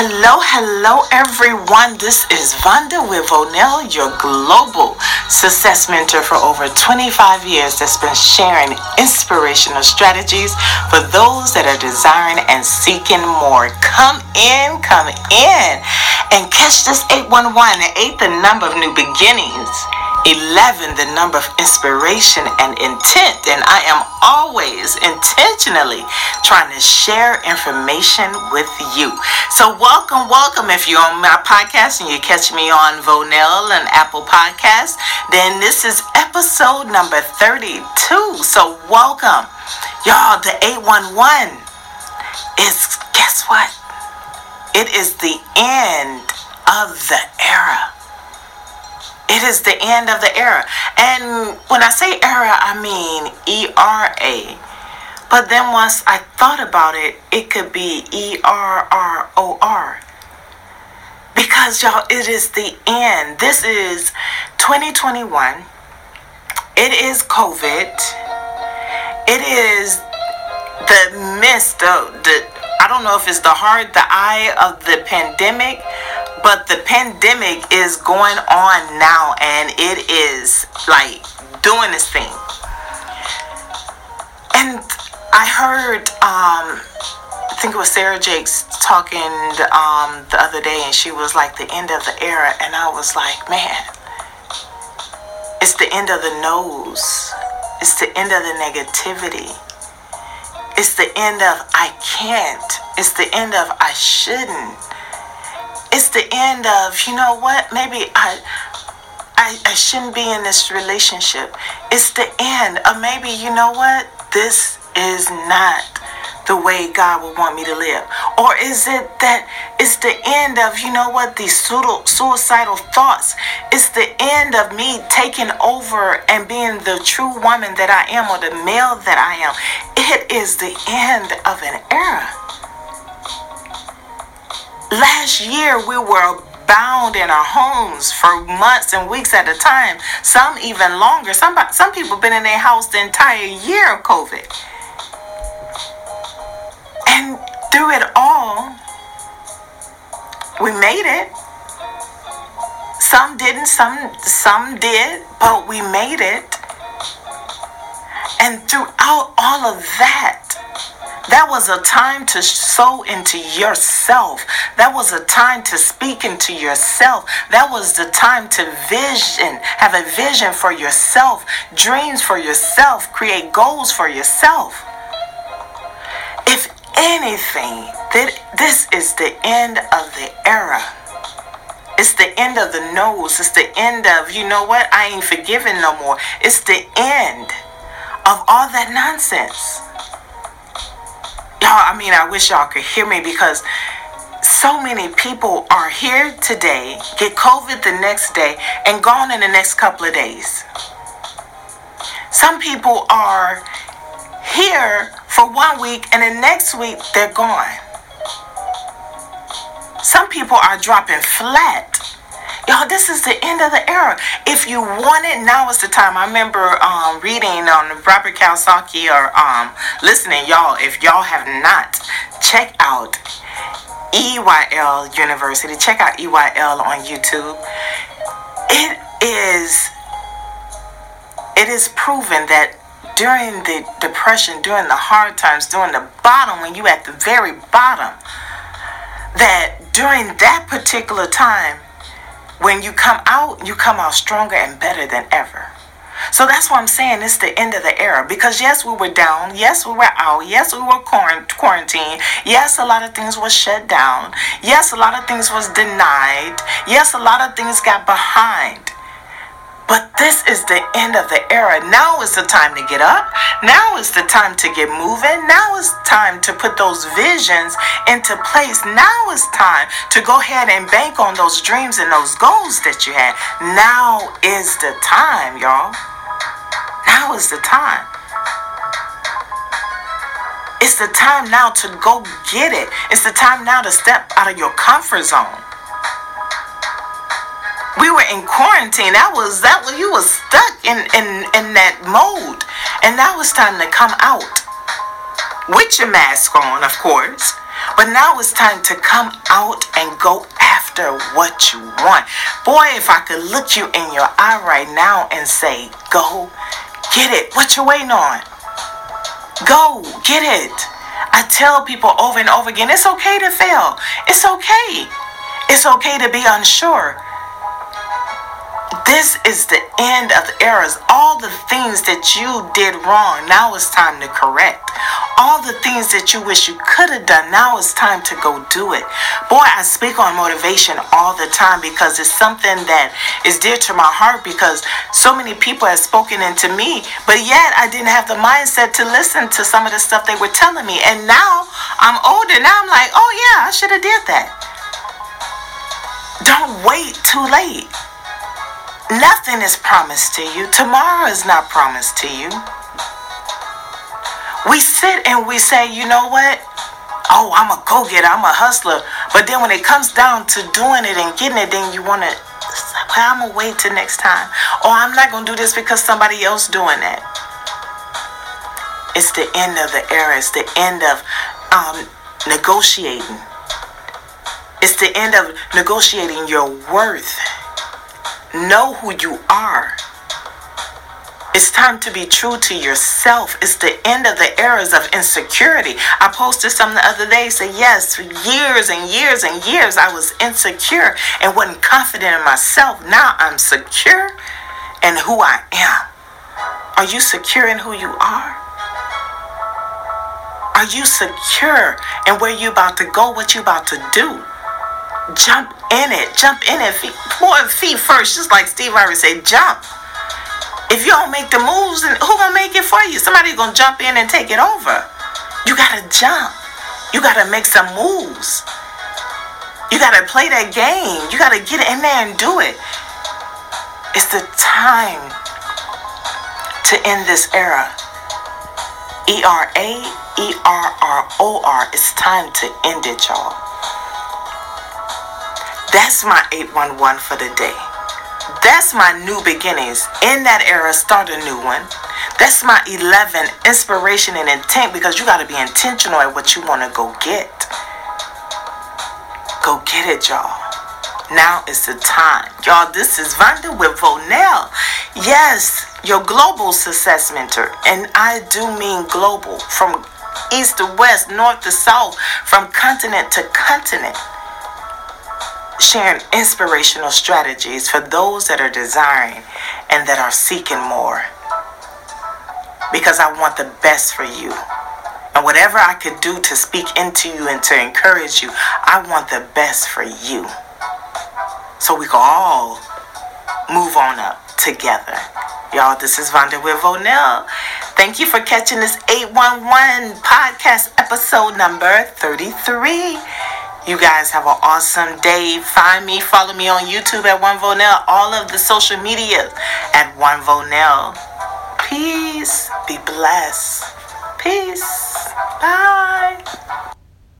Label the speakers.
Speaker 1: Hello, hello, everyone. This is Vonda with Vonell, your global success mentor for over 25 years that's been sharing inspirational strategies for those that are desiring and seeking more. Come in, come in, and catch this 811, the eighth the number of new beginnings. 11, the number of inspiration and intent. And I am always intentionally trying to share information with you. So, welcome, welcome. If you're on my podcast and you catch me on Vonell and Apple Podcasts, then this is episode number 32. So, welcome. Y'all, the 811 is, guess what? It is the end of the era. It is the end of the era. And when I say era, I mean E R A. But then once I thought about it, it could be E R R O R. Because y'all, it is the end. This is 2021. It is COVID. It is the midst of the, I don't know if it's the heart, the eye of the pandemic but the pandemic is going on now and it is like doing this thing. And I heard, um, I think it was Sarah Jakes talking um, the other day, and she was like, the end of the era. And I was like, man, it's the end of the nose, it's the end of the negativity. It's the end of I can't. It's the end of I shouldn't the end of you know what maybe I, I i shouldn't be in this relationship it's the end of maybe you know what this is not the way God would want me to live? Or is it that it's the end of, you know what, these suicidal thoughts? It's the end of me taking over and being the true woman that I am or the male that I am. It is the end of an era. Last year, we were bound in our homes for months and weeks at a time, some even longer. Some, some people been in their house the entire year of COVID. And through it all, we made it. Some didn't, some some did, but we made it. And throughout all of that, that was a time to sow into yourself. That was a time to speak into yourself. That was the time to vision, have a vision for yourself, dreams for yourself, create goals for yourself. If anything, that this is the end of the era. It's the end of the nose. It's the end of, you know what? I ain't forgiven no more. It's the end of all that nonsense y'all, I mean, I wish y'all could hear me because so many people are here today, get COVID the next day, and gone in the next couple of days. Some people are here for one week, and the next week they're gone. Some people are dropping flat Y'all, this is the end of the era. If you want it, now is the time. I remember um, reading on Robert Kiyosaki or um, listening, y'all. If y'all have not, check out EYL University. Check out EYL on YouTube. It is it is proven that during the depression, during the hard times, during the bottom, when you at the very bottom, that during that particular time, when you come out, you come out stronger and better than ever. So that's why I'm saying it's the end of the era. Because yes, we were down. Yes, we were out. Yes, we were quarantined. Yes, a lot of things were shut down. Yes, a lot of things was denied. Yes, a lot of things got behind. But this is the end of the era. Now is the time to get up. Now is the time to get moving. Now is time to put those visions into place. Now is time to go ahead and bank on those dreams and those goals that you had. Now is the time, y'all. Now is the time. It's the time now to go get it. It's the time now to step out of your comfort zone we were in quarantine. That was that was you was stuck in in in that mode, and now it's time to come out with your mask on, of course. But now it's time to come out and go after what you want. Boy, if I could look you in your eye right now and say, go get it. What you waiting on? Go get it. I tell people over and over again, it's okay to fail. It's okay. It's okay to be unsure. This is the end of the errors. All the things that you did wrong, now it's time to correct. All the things that you wish you could have done, now it's time to go do it. Boy, I speak on motivation all the time because it's something that is dear to my heart because so many people have spoken into me, but yet I didn't have the mindset to listen to some of the stuff they were telling me. And now I'm older. Now I'm like, oh yeah, I should have did that. Don't wait too late. Nothing is promised to you. Tomorrow is not promised to you. We sit and we say, you know what? Oh, I'm a go getter, I'm a hustler. But then when it comes down to doing it and getting it, then you want to, well, I'm going to wait till next time. Or I'm not going to do this because somebody else doing it. It's the end of the era. It's the end of um, negotiating. It's the end of negotiating your worth. Know who you are. It's time to be true to yourself. It's the end of the eras of insecurity. I posted something the other day. Say yes, for years and years and years I was insecure and wasn't confident in myself. Now I'm secure in who I am. Are you secure in who you are? Are you secure in where you about to go, what you about to do? Jump in it. Jump in it. Feet, feet first, just like Steve Harvey said, jump. If you don't make the moves, then who gonna make it for you? Somebody gonna jump in and take it over. You gotta jump. You gotta make some moves. You gotta play that game. You gotta get in there and do it. It's the time to end this era. E R A E R R O R. It's time to end it, y'all. That's my 811 for the day. That's my new beginnings. In that era, start a new one. That's my 11 inspiration and intent because you got to be intentional at what you want to go get. Go get it, y'all. Now is the time. Y'all, this is Vonda with Vonell. Yes, your global success mentor. And I do mean global from east to west, north to south, from continent to continent sharing inspirational strategies for those that are desiring and that are seeking more. Because I want the best for you. And whatever I could do to speak into you and to encourage you, I want the best for you. So we can all move on up together. Y'all, this is Vonda with Vonell. Thank you for catching this 811 podcast episode number 33. You guys have an awesome day. Find me, follow me on YouTube at One Vonell, all of the social media at One Vonell. Peace. Be blessed. Peace. Bye.